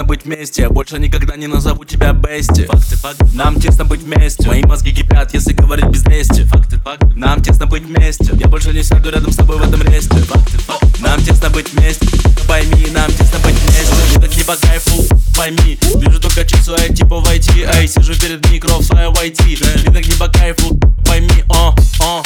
Тесно быть вместе, больше никогда не назову тебя Бести. Факты, факты. Нам тесно быть вместе, мои мозги кипят, если говорить без лести. Факты, факты. Нам тесно быть вместе, я больше не сяду рядом с тобой в этом ресте. Факты, факты. Нам тесно быть вместе, пойми, нам тесно быть вместе. Так не по кайфу, пойми. Вижу только часу, я типа войти Эй, сижу перед микро в своей войти Мне так не по кайфу, пойми, о, о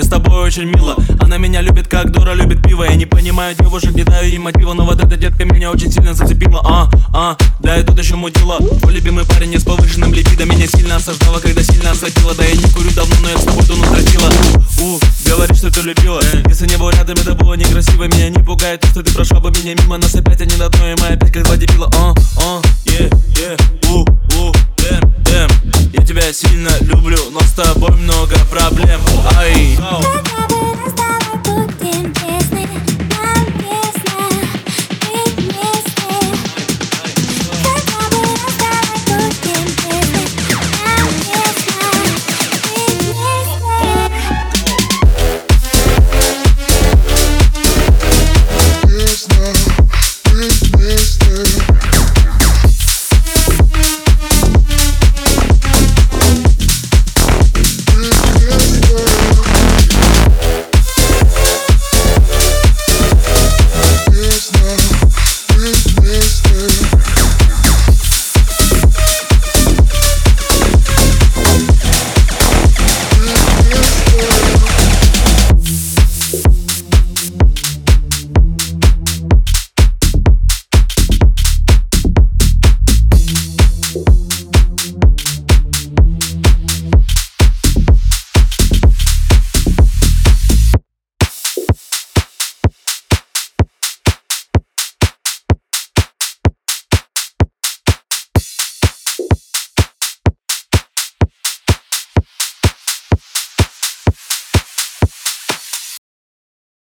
мне с тобой очень мило. Она меня любит, как дура любит пиво. Я не понимаю девушек, не даю им мотива Но вот эта детка меня очень сильно зацепила. А, а, да и тут еще мутила Твой любимый парень не с повышенным липидом. Меня сильно осаждала, когда сильно осадила Да я не курю давно, но я с тобой ту натратила У, говоришь, что ты любила. Если не был рядом, это было некрасиво. Меня не пугает то, что ты прошла бы меня мимо Нас опять они на дно, и мы опять как два дебила. А, а, е, е, у, тебя сильно люблю, но с тобой много проблем. Ай,